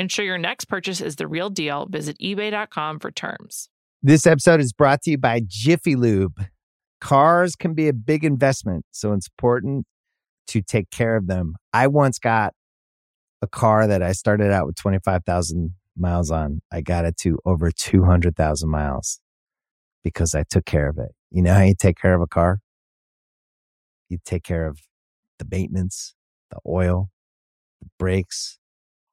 Ensure your next purchase is the real deal. Visit eBay.com for terms. This episode is brought to you by Jiffy Lube. Cars can be a big investment, so it's important to take care of them. I once got a car that I started out with 25,000 miles on. I got it to over 200,000 miles because I took care of it. You know how you take care of a car? You take care of the maintenance, the oil, the brakes,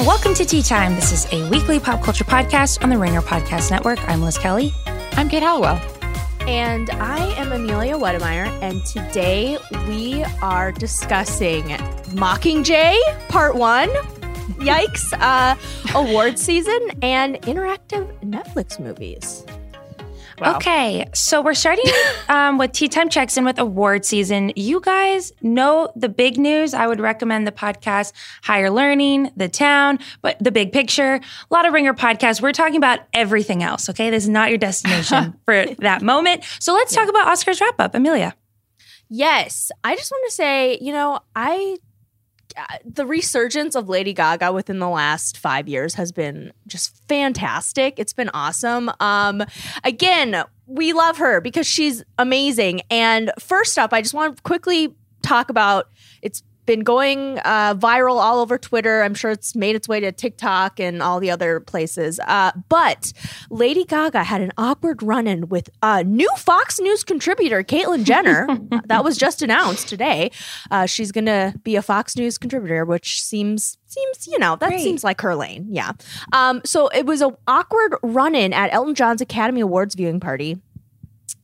and welcome to Tea Time. This is a weekly pop culture podcast on the Ringer Podcast Network. I'm Liz Kelly. I'm Kate Halliwell. And I am Amelia Wedemeyer, and today we are discussing Mockingjay Part 1, yikes, uh, award season, and interactive Netflix movies. Wow. Okay, so we're starting um, with Tea Time Checks In with award season. You guys know the big news. I would recommend the podcast Higher Learning, The Town, but the big picture. A lot of Ringer podcasts. We're talking about everything else, okay? This is not your destination for that moment. So let's talk about Oscars wrap up. Amelia. Yes, I just want to say, you know, I the resurgence of Lady Gaga within the last five years has been just fantastic. It's been awesome. Um, again, we love her because she's amazing. And first up, I just want to quickly talk about it's been going uh, viral all over Twitter. I'm sure it's made its way to TikTok and all the other places. Uh, but Lady Gaga had an awkward run in with uh, new Fox News contributor, Caitlyn Jenner. that was just announced today. Uh, she's going to be a Fox News contributor, which seems seems you know that Great. seems like her lane. Yeah. Um, so it was an awkward run in at Elton John's Academy Awards viewing party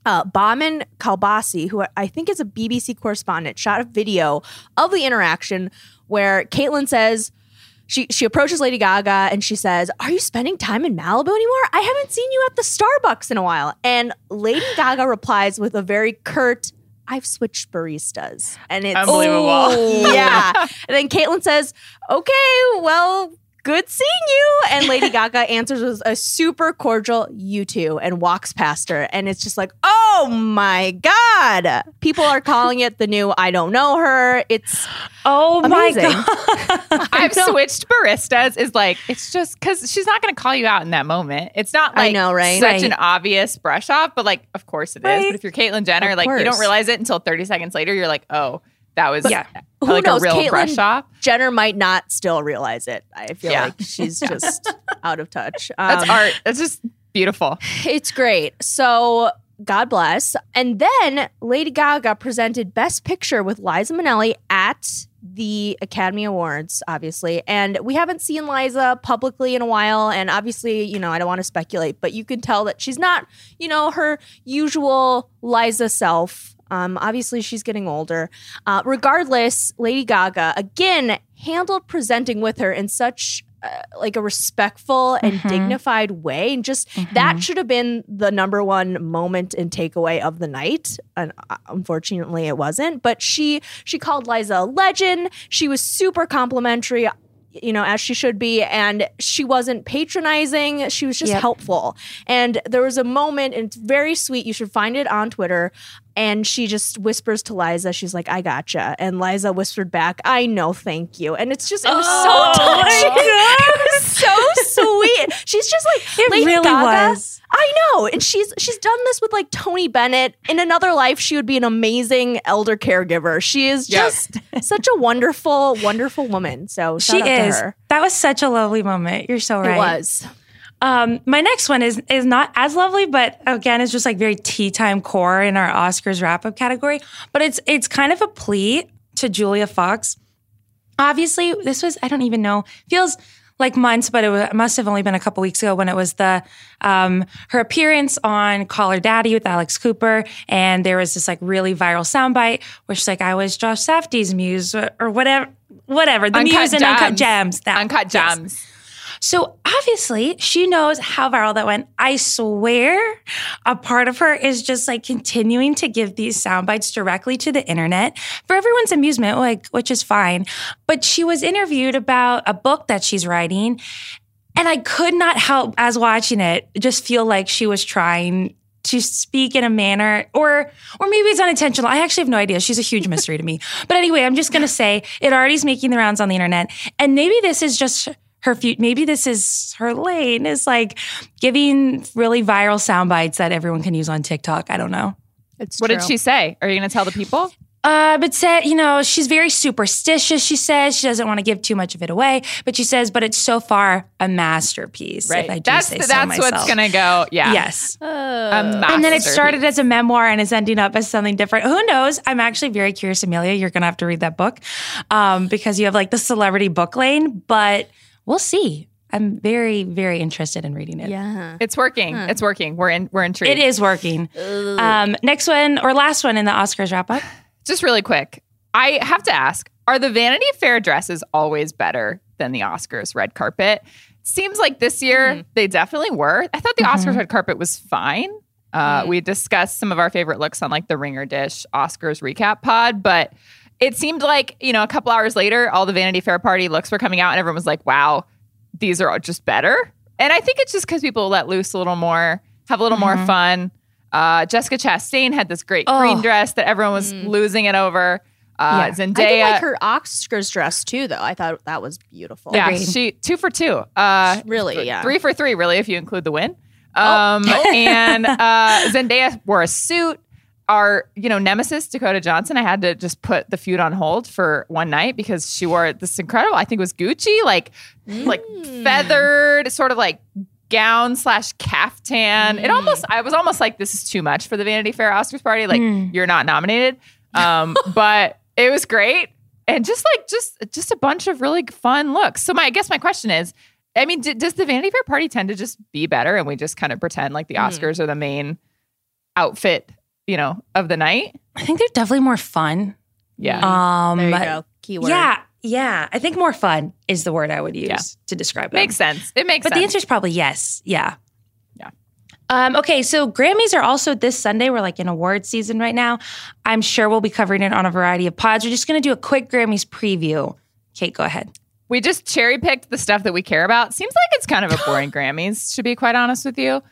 uh, Bahman Kalbasi, who I think is a BBC correspondent, shot a video of the interaction where Caitlyn says, she, she approaches Lady Gaga and she says, Are you spending time in Malibu anymore? I haven't seen you at the Starbucks in a while. And Lady Gaga replies with a very curt, I've switched baristas. And it's Unbelievable. yeah. And then Caitlyn says, Okay, well, good seeing you. And Lady Gaga answers with a super cordial you too and walks past her. And it's just like, oh my God. People are calling it the new I don't know her. It's Oh Amazing. my God. I've switched baristas is like it's just because she's not going to call you out in that moment. It's not I know, right? such Right. an obvious brush off, but like of course it is. Right. But if you're Caitlyn Jenner, Of like you don't realize it until 30 seconds later. You're like, oh, that was Yeah. Who like knows? a real Caitlyn brush off. Jenner might not still realize it. I feel Yeah. like she's just out of touch. That's Um, art. That's just beautiful. It's great. So God bless. And then Lady Gaga presented Best Picture with Liza Minnelli at the Academy Awards, obviously. And we haven't seen Liza publicly in a while. And obviously, you know, I don't want to speculate, but you can tell that she's not, you know, her usual Liza self. Um, obviously, she's getting older. Uh, regardless, Lady Gaga, again, handled presenting with her in such uh, like a respectful and Mhm. dignified way. And just that should have been the number one moment and takeaway of the night. And uh, unfortunately it wasn't. But she she called liza a legend. She was super complimentary you know as she should be. And she wasn't patronizing. She was just Yep. helpful. And there was a moment and it's very sweet. You should find it on twitter and she just whispers to Liza, she's like, I gotcha. And Liza whispered back, I know, thank you. And it's just, it was Oh, so touching. It was so sweet. She's just like, It Lady really Gaga. was. I know. And she's she's done this with like Tony Bennett. In another life, she would be an amazing elder caregiver. She is Yep. just such a wonderful, wonderful woman. So She out is. to her. That was such a lovely moment. You're so right. It was. Um, my next one is is not as lovely, but again, it's just like very tea time core in our Oscars wrap up category. But it's it's kind of a plea to Julia Fox. Obviously, this was I don't even know feels like months, but it, wa- it must have only been a couple weeks ago when it was the um, her appearance on Call Her Daddy with Alex Cooper, and there was this like really viral soundbite where she's like, "I was Josh Safdie's muse" or, or whatever, whatever the muse and Uncut Gems. That Uncut yes. So obviously, she knows how viral that went. I swear, a part of her is just like continuing to give these sound bites directly to the internet for everyone's amusement, like which is fine. But she was interviewed about a book that she's writing, and I could not help as watching it just feel like she was trying to speak in a manner or or maybe it's unintentional. I actually have no idea. She's a huge mystery to me. But anyway, I'm just going to say it already is making the rounds on the internet and maybe this is just her few, maybe this is her lane is like giving really viral sound bites that everyone can use on TikTok. I don't know. It's What did she say? Are you going to tell the people? Uh, but said, you know, she's very superstitious. She says she doesn't want to give too much of it away, but she says, but it's so far a masterpiece. If I do That's say the, so that's myself. what's going to go. Yeah. Yes. A And then it started masterpiece. as a memoir and is ending up as something different. Who knows? I'm actually very curious, Amelia. You're going to have to read that book um, because you have like the celebrity book lane, but we'll see. I'm very, very interested in reading it. Yeah. It's working. It's working. We're in. We're intrigued. It is working. Um, next one or last one in the Oscars wrap up. Just really quick. I have to ask: Are the Vanity Fair dresses always better than the Oscars red carpet? Seems like this year they definitely were. I thought the Oscars red carpet was fine. Uh, We discussed some of our favorite looks on like the Ringer Dish Oscars recap pod, but it seemed like you know a couple hours later, all the Vanity Fair party looks were coming out, and everyone was like, "Wow, these are just better." And I think it's just because people let loose a little more, have a little more fun. Uh, Jessica Chastain had this great Oh. green dress that everyone was losing it over. Uh, Yeah. Zendaya, I did like her Oscars dress too, though. I thought that was beautiful. yeah, Agreed. she two for two. Uh, Really, yeah. three for three, really, if you include the win. Oh. Um, and uh, Zendaya wore a suit. Our, you know, nemesis Dakota Johnson. I had to just put the feud on hold for one night because she wore this incredible. I think it was Gucci, like, like Mm. feathered, sort of like gown slash caftan. Mm. It almost, I was almost like, this is too much for the Vanity Fair Oscars party. Like, you're not nominated. Um, but it was great and just like just just a bunch of really fun looks. So my I guess my question is, I mean, d- does the Vanity Fair party tend to just be better, and we just kind of pretend like the Hmm. Oscars are the main outfit, you know, of the night? I think they're definitely more fun. Yeah, Um, There you go. Keyword. Yeah, yeah. I think more fun is the word I would use Yeah. to describe it. makes sense. It makes sense. But sense. the answer is probably yes. Yeah. Yeah. Um, okay, so Grammys are also this Sunday. We're like in award season right now. I'm sure we'll be covering it on a variety of pods. We're just going to do a quick Grammys preview. Kate, go ahead. we just cherry picked the stuff that we care about. Seems like it's kind of a boring Grammys, to be quite honest with you.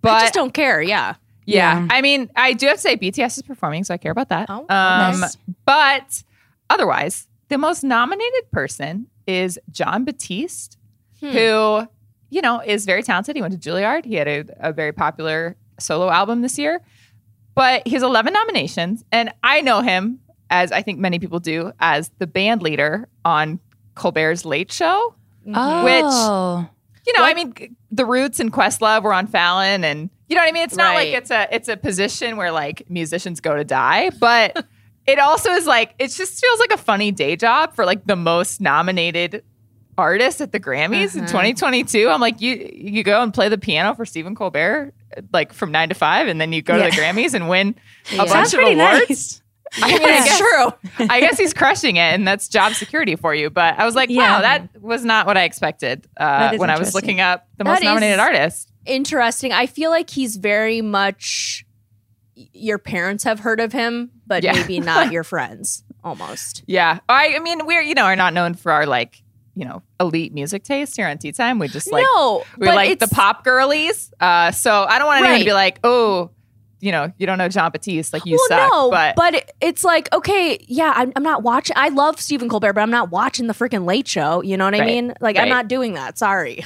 But I just don't care. Yeah. Yeah. Yeah. I mean, I do have to say BTS is performing, so I care about that. Oh, um, nice. But otherwise, the most nominated person is Jon Batiste, Hmm. who, you know, is very talented. He went to Juilliard. He had a, a very popular solo album this year. But he has 11 nominations. And I know him, as I think many people do, as the band leader on Colbert's Late Show. Oh. You know, I mean, the Roots and Questlove were on Fallon, and You know what I mean? It's not like it's a it's a position where like musicians go to die, but it also is like it just feels like a funny day job for like the most nominated artist at the Grammys in 2022. I'm like, you you go and play the piano for Stephen Colbert like from nine to five, and then you go to the Grammys and win a bunch Sounds of awards. nice. I mean, I It's guess, true. I guess he's crushing it, and that's job security for you. But I was like, Yeah. wow, that was not what I expected uh, when I was looking up the That most nominated is- artists. Interesting. I feel like he's very much your parents have heard of him, but Yeah. maybe not your friends. Almost. Yeah. I, I mean, we're, you know, are not known for our like, you know, elite music taste here on Tea Time. We just like, no, we but like the pop girlies. Uh, so I don't want anyone to be like, oh, you know, you don't know Jon Batiste, like you well, suck. no, but, but it's like okay, yeah, I'm, I'm not watching. I love Stephen Colbert, but I'm not watching the freaking Late Show. You know what I mean? Like Right. I'm not doing that. Sorry.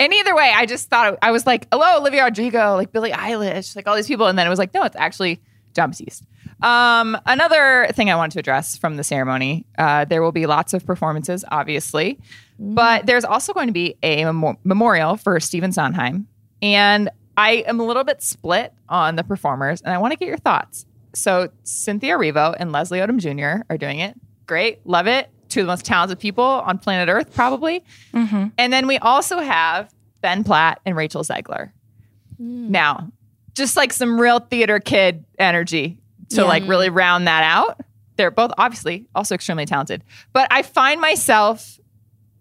And either way, I just thought I was like, hello, Olivia Rodrigo, like Billie Eilish, like all these people, and then it was like, no, it's actually Jon Batiste. Um, another thing I wanted to address from the ceremony, uh, there will be lots of performances, obviously, but there's also going to be a memo- memorial for Stephen Sondheim, and I am a little bit split on the performers, and I want to get your thoughts. So Cynthia Erivo and Leslie Odom Jr. are doing it. Great, love it. Two of the most talented people on planet Earth, probably. Mm-hmm. And then we also have Ben Platt and Rachel Zegler. Now, just like some real theater kid energy to Yeah. like really round that out. They're both obviously also extremely talented. But I find myself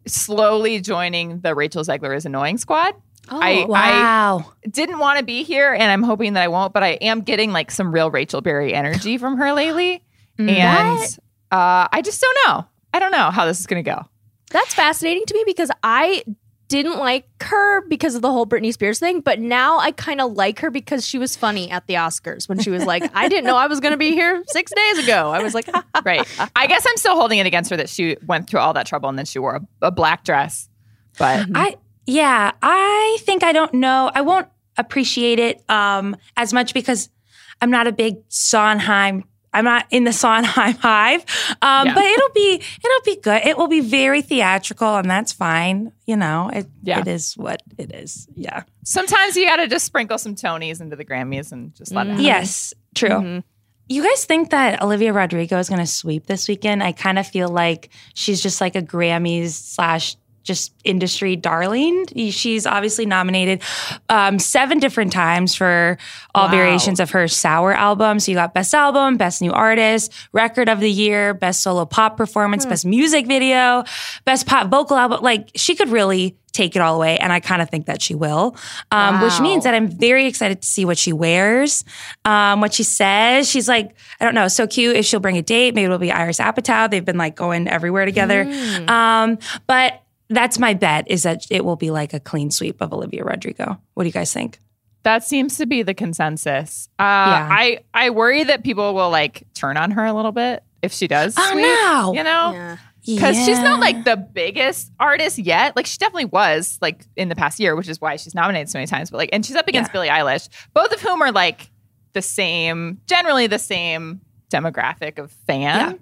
slowly joining the Rachel Zegler is annoying squad. I, Wow. I didn't want to be here and I'm hoping that I won't, but I am getting like some real Rachel Berry energy from her lately. And uh, I just don't know. I don't know how this is going to go. That's fascinating to me because I didn't like her because of the whole Britney Spears thing, but now I kind of like her because she was funny at the Oscars when she was like, I didn't know I was going to be here six days ago. I was like, right. I guess I'm still holding it against her that she went through all that trouble and then she wore a, a black dress. But I yeah, I think I don't know. I won't appreciate it um as much because I'm not a big Sondheim. I'm not in the Sondheim hive. Um, Yeah. but it'll be it'll be good. It will be very theatrical and that's fine. You know, it, Yeah. it is what it is. Yeah. sometimes you got to just sprinkle some Tonys into the Grammys and just let it happen. Yes, true. Mm-hmm. You guys think that Olivia Rodrigo is going to sweep this weekend? I kind of feel like she's just like a Grammys slash just industry darling. She's obviously nominated um, seven different times for all Wow. variations of her Sour album. So you got Best Album, Best New Artist, Record of the Year, Best Solo Pop Performance, Best Music Video, Best Pop Vocal Album. Like she could really take it all away, and I kind of think that she will. Um, Which means that I'm very excited to see what she wears, um, what she says. She's like, I don't know, so cute. If she'll bring a date, maybe it'll be Iris Apatow. They've been like going everywhere together. Um, but that's my bet is that it will be like a clean sweep of Olivia Rodrigo. What do you guys think? That seems to be the consensus. Uh, Yeah. I, I worry that people will like turn on her a little bit if she does. Oh, sweep, no. You know? yeah. because she's not like the biggest artist yet. Like she definitely was like in the past year, which is why she's nominated so many times. But like, and she's up against Yeah. Billie Eilish, both of whom are like the same, generally the same demographic of fan.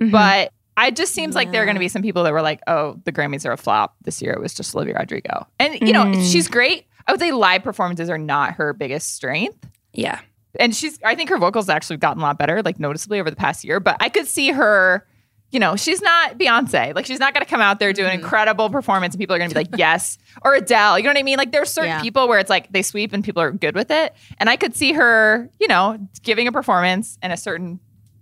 Mhm. But it just seems like there are going to be some people that were like, "Oh, the Grammys are a flop this year. It was just Olivia Rodrigo," and you know Mm. she's great. I would say live performances are not her biggest strength yeah. and she's I think her vocals actually gotten a lot better, like noticeably over the past year. But I could see her, you know, she's not Beyonce. Like she's not gonna come out there do an incredible performance and people are gonna be like, yes, or Adele. You know what I mean? Like there's certain Yeah. people where it's like they sweep and people are good with it. And I could see her, you know, giving a performance and a certain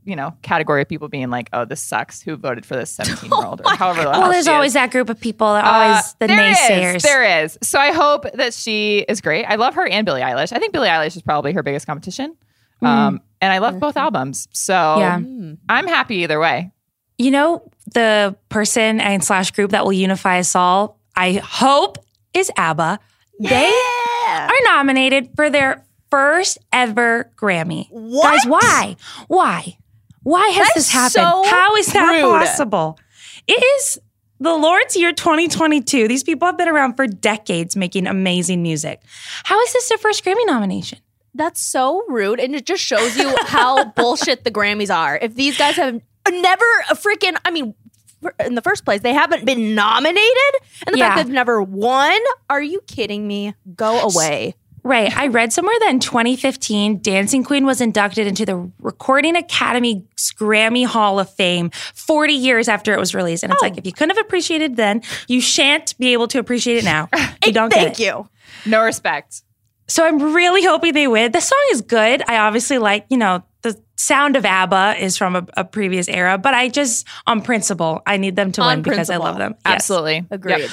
you know, category of people being like, "Oh, this sucks." Who voted for this seventeen-year-old or however? the Well, there's she is. always that group of people that Uh, always the there is, naysayers. there is. So I hope that she is great. I love her and Billie Eilish. I think Billie Eilish is probably her biggest competition. Um, and I love both albums. So Yeah. I'm happy either way. You know, the person and slash group that will unify us all, I hope, is ABBA. They are nominated for their first ever Grammy. What? Guys, why? Why? Why has That this happened? so How is that rude. possible? It is the Lord's year 2022. These people have been around for decades making amazing music. How is this their first Grammy nomination? That's so rude, and it just shows you how bullshit the Grammys are. If these guys have never a freaking, I mean, in the first place, they haven't been nominated, and the Yeah. fact they've never won. Are you kidding me? Go away. Right. I read somewhere that in 2015, Dancing Queen was inducted into the Recording Academy's Grammy Hall of Fame 40 years after it was released. And it's Oh. like, if you couldn't have appreciated it then, you shan't be able to appreciate it now. You don't get Thank it. you. No respect. So I'm really hoping they win. The song is good. I obviously like, you know, the sound of ABBA is from a, a previous era, but I just, on principle, I need them to On win because I love them. Yes. Absolutely. Agreed. Yep.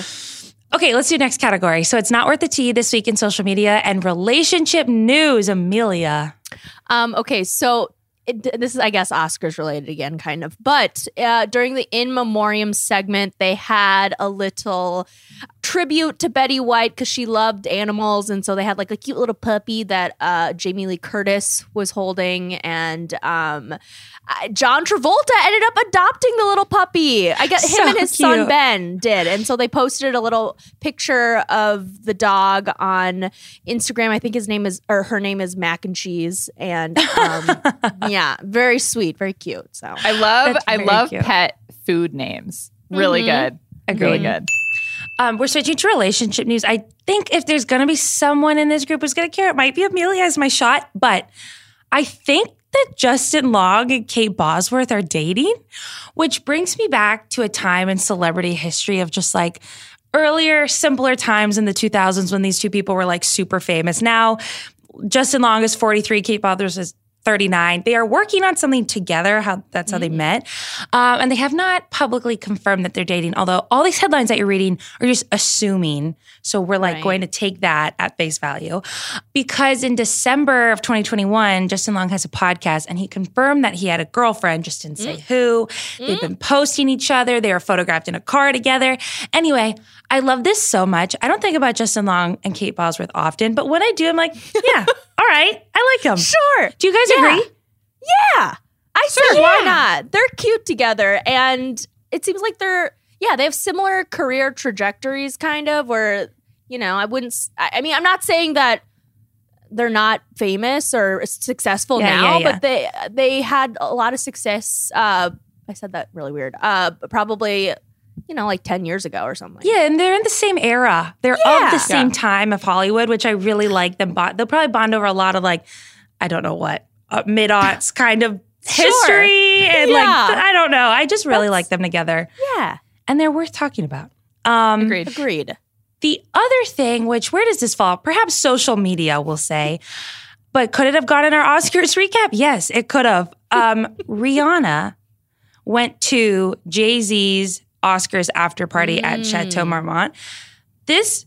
Okay, let's do next category. So it's not worth the tea this week in social media and relationship news. Amelia. Um, okay, so it, this is, I guess, Oscars related again, kind of. But uh, during the in memoriam segment, they had a little tribute to Betty White because she loved animals, and so they had like a cute little puppy that uh, Jamie Lee Curtis was holding, and um, uh, John Travolta ended up adopting the little puppy. I got him and his son. Ben did, and so they posted a little picture of the dog on Instagram. I think his name is or her name is Mac and Cheese, and um, yeah, very sweet, very cute. So I love I love cute. pet food names. Really good. Really Agreed. good. Um, we're switching to relationship news. I think if there's going to be someone in this group who's going to care, it might be Amelia as my shot. But I think that Justin Long and Kate Bosworth are dating, which brings me back to a time in celebrity history of just like earlier, simpler times in the 2000s when these two people were like super famous. Now, Justin Long is 43, Kate Bosworth is 39. They are working on something together. How that's how they mm. met, um, and they have not publicly confirmed that they're dating. Although all these headlines that you're reading are just assuming, so we're like Right. going to take that at face value. Because in December of 2021, Justin Long has a podcast, and he confirmed that he had a girlfriend. Just didn't say mm. who. They've mm. been posting each other. They were photographed in a car together. Anyway, I love this so much. I don't think about Justin Long and Kate Bosworth often, but when I do, I'm like, yeah, all right, I like them. sure, Do you guys Yeah. agree? yeah, I said why not? They're cute together, and it seems like they're yeah they have similar career trajectories, kind of. Where you know I wouldn't. I mean, I'm not saying that they're not famous or successful Yeah, now, yeah, yeah. but they they had a lot of success. Uh, I said that really weird. Uh, probably you know like ten years ago or something. Yeah, and they're in the same era. They're Yeah. of the same Yeah. time of Hollywood, which I really like them. Bond. They'll probably bond over a lot of like, I don't know what, uh, mid aughts kind of Sure. history and like, I don't know. I just really That's- like them together, yeah, and they're worth talking about. Um, Agreed. agreed. The other thing, which where does this fall? Perhaps social media, we'll say. But could it have gone in our Oscars recap? Yes, it could have. Um, Rihanna went to Jay Z's Oscars after party at Chateau mm. Marmont. This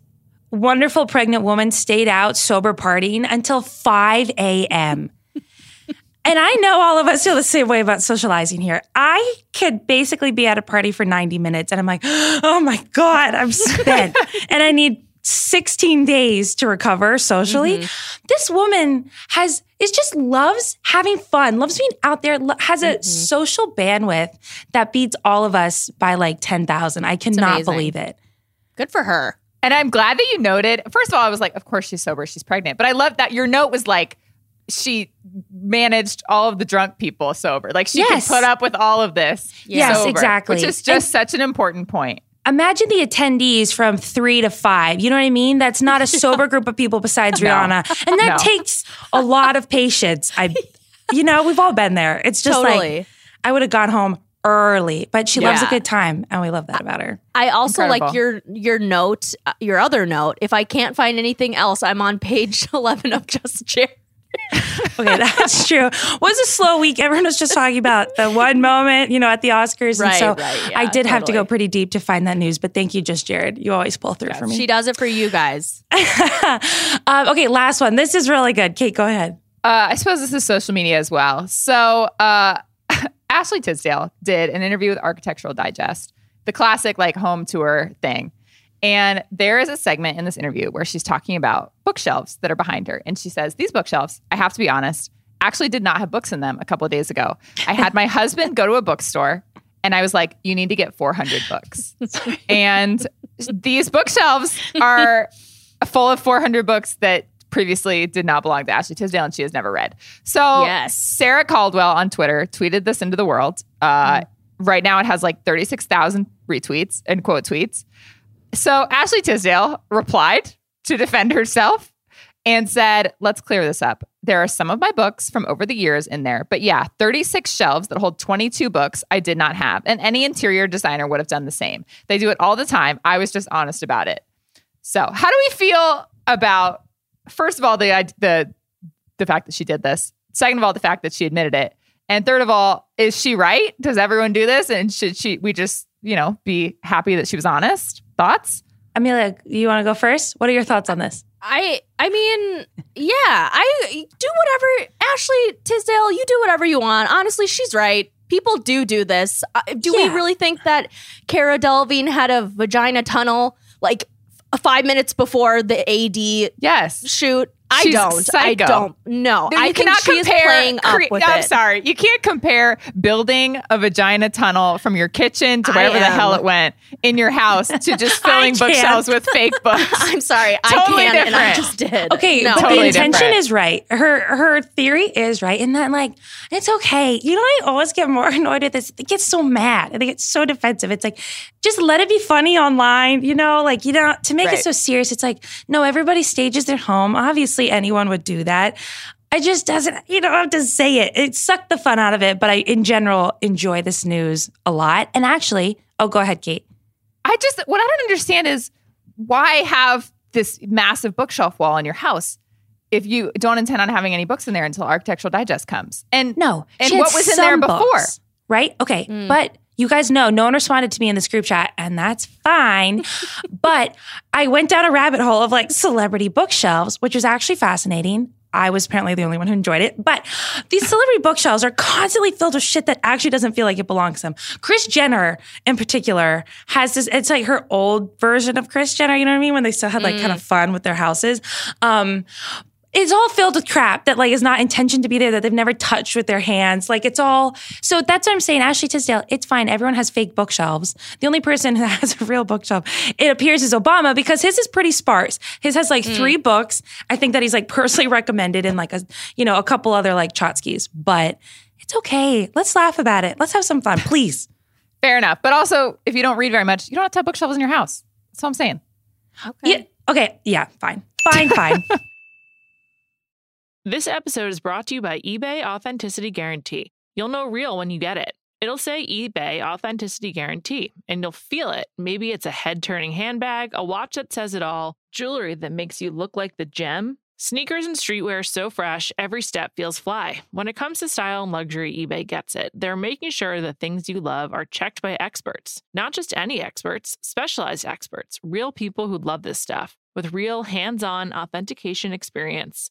wonderful pregnant woman stayed out sober partying until 5 a.m. And I know all of us feel the same way about socializing here. I could basically be at a party for 90 minutes and I'm like, oh my God, I'm spent. and I need 16 days to recover socially. Mm-hmm. This woman has, is just loves having fun, loves being out there, lo- has a mm-hmm. social bandwidth that beats all of us by like 10,000. I cannot believe it. Good for her. And I'm glad that you noted. First of all, I was like, of course she's sober, she's pregnant. But I love that your note was like, she managed all of the drunk people sober. Like she Yes. could put up with all of this. Yes, sober, exactly. Which is just such an important point. Imagine the attendees from three to five. You know what I mean? That's not a sober group of people besides No. Rihanna. And that No. takes a lot of patience. I, you know, we've all been there. It's just Totally. like, I would have gone home early, but she loves a good time. And we love that about her. I also like your your note, uh, your other note. If I can't find anything else, I'm on page eleven of Just Jared. Okay, that's true. It Was a slow week. Everyone was just talking about the one moment, you know, at the Oscars. Right, and so right, yeah, I did have to go pretty deep to find that news. But thank you, just Jared. You always pull through for me. She does it for you guys. um, okay, last one. This is really good. Kate, go ahead. Uh, I suppose this is social media as well. So uh, Ashley Tisdale did an interview with Architectural Digest, the classic like home tour thing. And there is a segment in this interview where she's talking about bookshelves that are behind her. And she says, These bookshelves, I have to be honest, actually did not have books in them a couple of days ago. I had my husband go to a bookstore and I was like, You need to get 400 books. and these bookshelves are full of 400 books that previously did not belong to Ashley Tisdale and she has never read. So Yes. Sarah Caldwell on Twitter tweeted this into the world. Uh, Right now it has like 36,000 retweets and quote tweets. So Ashley Tisdale replied to defend herself and said, let's clear this up. There are some of my books from over the years in there, but yeah, 36 shelves that hold 22 books I did not have. And any interior designer would have done the same. They do it all the time. I was just honest about it. So, how do we feel about, first of all, the, the, the fact that she did this? Second of all, the fact that she admitted it. And third of all, is she right? Does everyone do this? And should she, we just, you know, be happy that she was honest? Thoughts? Amelia, you want to go first? What are your thoughts on this? I I mean, yeah, I do whatever. Ashley Tisdale, you do whatever you want. Honestly, she's right. People do do this. Uh, do Yeah. we really think that Cara Delevingne had a vagina tunnel like five minutes before the AD Yes. shoot? I She's don't. psycho. I don't. No, No, I you think cannot she's compare. playing up cre- with I'm it. sorry, you can't compare building a vagina tunnel from your kitchen to wherever the hell it went in your house to just filling bookshelves with fake books. I'm sorry. Totally I can, and I just did. Okay, no. but Totally the intention different. is right. Her her theory is right in that like it's okay. You know, I always get more annoyed at this. They get so mad. They get so defensive. It's like just let it be funny online. You know, like you know to make Right. it so serious. It's like no, everybody stages their home. Obviously, anyone would do that. I just doesn't. You don't have to say it. It sucked the fun out of it. But I, in general, enjoy this news a lot. And actually, oh, go ahead, Kate. I just what I don't understand is why have this massive bookshelf wall in your house if you don't intend on having any books in there until Architectural Digest comes. And No. And what was in there before? books, right? Okay. Mm. But you guys know no one responded to me in this group chat, and that's fine. but I went down a rabbit hole of like celebrity bookshelves, which was actually fascinating. I was apparently the only one who enjoyed it. But these celebrity bookshelves are constantly filled with shit that actually doesn't feel like it belongs to them. Kris Jenner, in particular, has this, it's like her old version of Kris Jenner, you know what I mean? When they still had like kind of fun with their houses. Um, it's all filled with crap that like is not intentioned to be there that they've never touched with their hands. Like it's all so that's what i'm saying. Ashley tisdale it's fine. Everyone has fake bookshelves. The only person that has a real bookshelf it appears is obama because his is pretty sparse. His has like three mm. books i think that he's like personally recommended and like a you know a couple other like chotskis but it's okay. Let's laugh about it. Let's have some fun please. Fair enough. But also, if you don't read very much, you don't have to have bookshelves in your house. That's what I'm saying. yeah okay. Yeah fine. Fine fine This episode is brought to you by eBay Authenticity Guarantee. You'll know real when you get it. It'll say eBay Authenticity Guarantee, and you'll feel it. Maybe it's a head turning handbag, a watch that says it all, jewelry that makes you look like the gem. Sneakers and streetwear so fresh, every step feels fly. When it comes to style and luxury, eBay gets it. They're making sure the things you love are checked by experts. Not just any experts, specialized experts, real people who love this stuff, with real hands on authentication experience.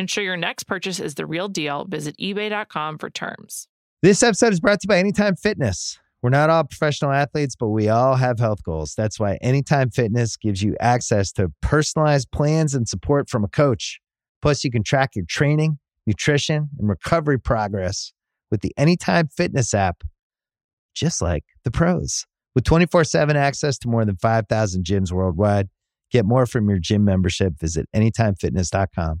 Ensure your next purchase is the real deal. Visit eBay.com for terms. This episode is brought to you by Anytime Fitness. We're not all professional athletes, but we all have health goals. That's why Anytime Fitness gives you access to personalized plans and support from a coach. Plus, you can track your training, nutrition, and recovery progress with the Anytime Fitness app, just like the pros. With 24 7 access to more than 5,000 gyms worldwide, get more from your gym membership. Visit anytimefitness.com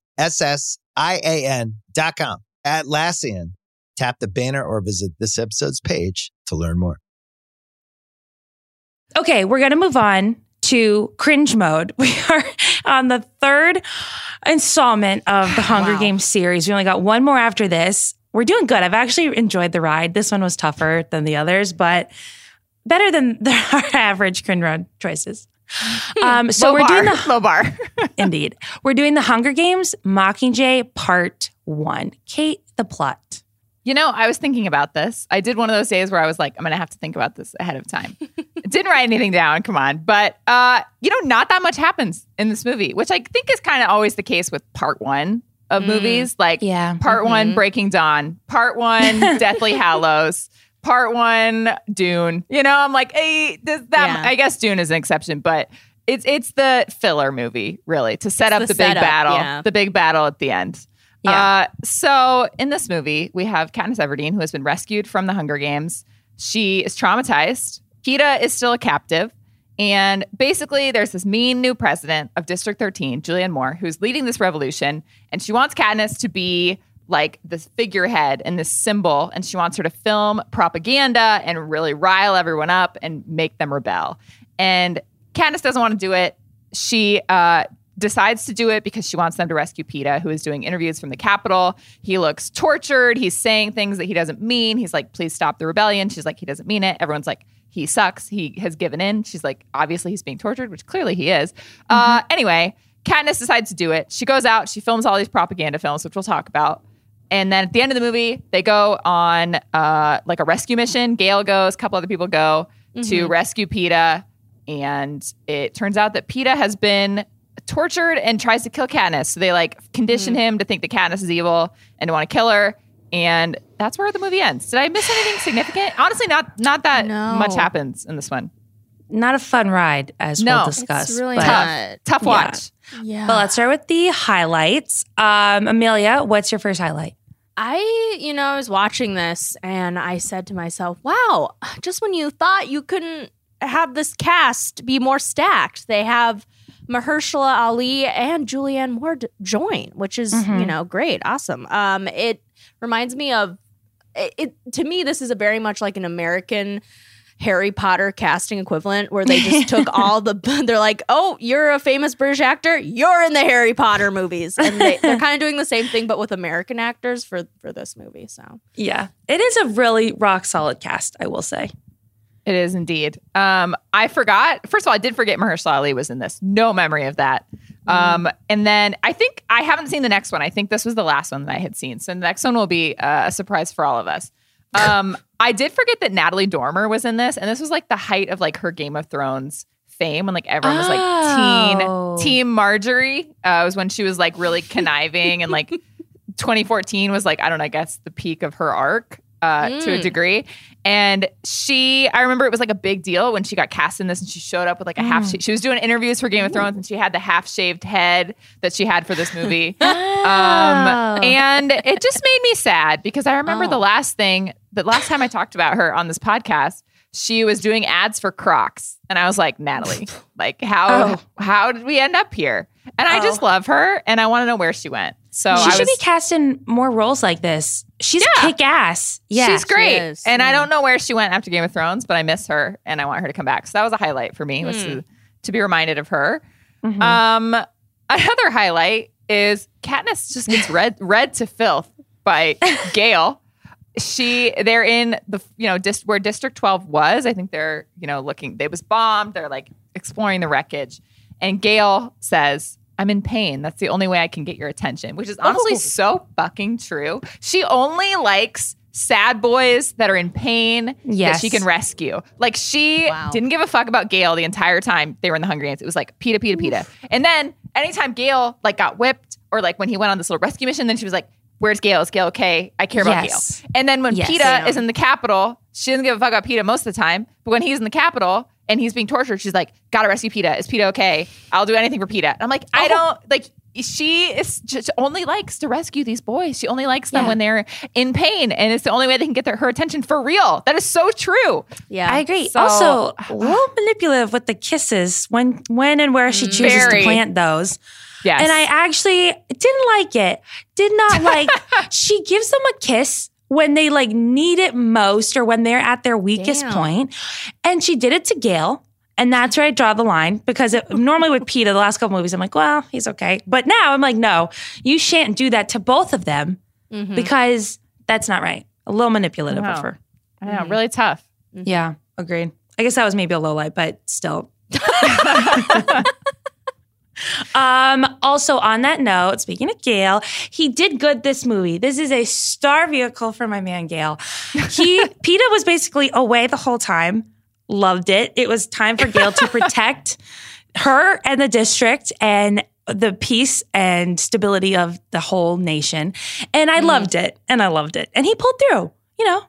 S S I A N.com. Atlassian. Tap the banner or visit this episode's page to learn more. Okay, we're going to move on to cringe mode. We are on the third installment of the Hunger Wow. Games series. We only got one more after this. We're doing good. I've actually enjoyed the ride. This one was tougher than the others, but better than the, our average cringe mode choices. Um, so Low we're bar. doing the low bar. Indeed. We're doing the Hunger Games Mockingjay Part one. Kate, the plot. You know, I was thinking about this. I did one of those days where I was like, I'm going to have to think about this ahead of time. Didn't write anything down, come on. But, uh, you know, not that much happens in this movie, which I think is kind of always the case with part one of movies. Like, Yeah. part one, Breaking Dawn, part one, Deathly Hallows, part one, Dune. You know, I'm like, hey, does that, Yeah. I guess Dune is an exception, but it's it's the filler movie, really, to set up the the, big setup, battle, yeah. the big battle at the end. Yeah. Uh, so in this movie, we have Katniss Everdeen, who has been rescued from the Hunger Games. She is traumatized. Peeta is still a captive. And basically, there's this mean new president of District 13, Julianne Moore, who's leading this revolution. And she wants Katniss to be like this figurehead and this symbol. And she wants her to film propaganda and really rile everyone up and make them rebel. And Katniss doesn't want to do it. She uh, decides to do it because she wants them to rescue Peeta, who is doing interviews from the Capitol. He looks tortured. He's saying things that he doesn't mean. He's like, please stop the rebellion. She's like, he doesn't mean it. Everyone's like, he sucks. He has given in. She's like, obviously he's being tortured, which clearly he is. Uh, anyway, Katniss decides to do it. She goes out, she films all these propaganda films, which we'll talk about. And then at the end of the movie, they go on uh, like a rescue mission. Gale goes, a couple other people go to rescue Peeta. And it turns out that Peeta has been tortured and tries to kill Katniss. So they like condition him to think that Katniss is evil and to want to kill her. And that's where the movie ends. Did I miss anything significant? Honestly, not not that No. much happens in this one. Not a fun ride, as No, we'll it's discuss. It's really but, not. Tough Yeah. watch. Yeah. but let's start with the highlights. Um, Amelia, what's your first highlight? I, you know, I was watching this and I said to myself, wow, just when you thought you couldn't have this cast be more stacked, they have Mahershala Ali and Julianne Moore join, which is, you know, great, awesome. Um, it reminds me of it, it. To me, this is a very much like an American Harry Potter casting equivalent, where they just took all the. They're like, oh, you're a famous British actor, you're in the Harry Potter movies, and they, they're kind of doing the same thing, but with American actors for for this movie. So Yeah, it is a really rock solid cast, I will say. It is indeed. Um, I forgot. First of all, I did forget Mahershala Ali was in this. No memory of that. Um, and then I think I haven't seen the next one. I think this was the last one that I had seen. So the next one will be uh, a surprise for all of us. Um, I did forget that Natalie Dormer was in this, and this was like the height of like her Game of Thrones fame when like everyone was Oh. like teen team Margaery. Uh, was when she was like really conniving and like 2014 was like I don't know, I guess the peak of her arc uh, to a Mm. degree. And she, I remember it was like a big deal when she got cast in this, and she showed up with like a half. Sh- she was doing interviews for Game of Thrones, and she had the half shaved head that she had for this movie. Um, and it just made me sad because I remember the last thing, the last time I talked about her on this podcast, she was doing ads for Crocs, and I was like, Natalie, like how how did we end up here? And I just love her, and I want to know where she went. So she I should was, be cast in more roles like this. She's Yeah. kick ass. Yeah, she's great, is, and I don't know where she went after Game of Thrones, but I miss her, and I want her to come back. So that was a highlight for me, was to, to be reminded of her. Mhm. Um, another highlight is Katniss just gets read read to filth by Gale. She they're in the you know dis, where District 12 was. I think they're you know looking. They was bombed. They're like exploring the wreckage, and Gale says. I'm in pain. That's the only way I can get your attention, which is honestly Oh. so fucking true. She only likes sad boys that are in pain that she can rescue. Like she Wow. didn't give a fuck about Gale the entire time they were in the hungry ants It was like Peeta, Peeta, Peeta. And then anytime Gale like got whipped or like when he went on this little rescue mission, then she was like, Where's Gale? Is Gale okay? I care about Yes. Gale. And then when Yes. Peeta is in the Capitol, she doesn't give a fuck about Peeta most of the time. But when he's in the Capitol and he's being tortured, she's like, Gotta rescue Peeta. Is Peeta okay? I'll do anything for Peeta. And I'm like, I oh. don't like she is just only likes to rescue these boys. She only likes them Yeah. when they're in pain, and it's the only way they can get their, her attention for real. That is so true. yeah, I agree. So- also, a little manipulative with the kisses when, when and where she mm. chooses Very. to plant those. Yes, And I actually didn't like it. Did not like. she gives them a kiss when they like need it most or when they're at their weakest point. And she did it to Gale. And that's where I draw the line because it, normally with Peeta, the last couple movies, I'm like, well, he's okay. But now I'm like, no, you shan't do that to both of them Mhm. because that's not right. A little manipulative Wow. of her. I know, really tough. Yeah, agreed. I guess that was maybe a low light, but still. Um, also, on that note, speaking of Gale, he did good this movie. This is a star vehicle for my man Gale. He Peeta was basically away the whole time. Loved it. It was time for Gale to protect her and the district and the peace and stability of the whole nation. And I loved it. And I loved it. And he pulled through. You know,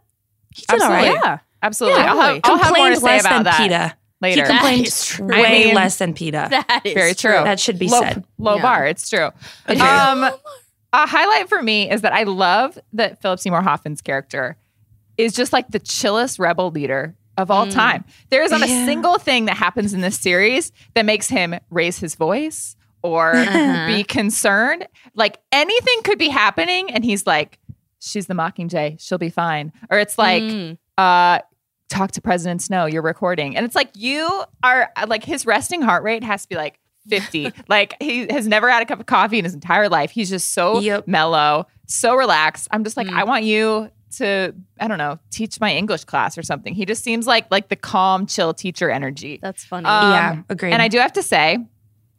he did all Absolutely. right. Yeah. Absolutely. Yeah, I'll, have, I'll have more to say about that Peeta. Later. He complained way I mean- less than Peeta. That is Very true. That should be low, said. Low Yeah. bar. It's true. Um, a highlight for me is that I love that Philip Seymour Hoffman's character is just like the chillest rebel leader of all time. There is not a single thing that happens in this series that makes him raise his voice or be concerned. Like anything could be happening, and he's like, "She's the Mockingjay. She'll be fine." Or it's like, Mm. uh, talk to President Snow. You're recording. And it's like, you are like, his resting heart rate has to be like 50. like, he has never had a cup of coffee in his entire life. He's just so Yep. mellow, so relaxed. I'm just like, Mm. I want you to, I don't know, teach my English class or something. He just seems like like the calm, chill teacher energy. That's funny. Um, yeah, agree. And I do have to say,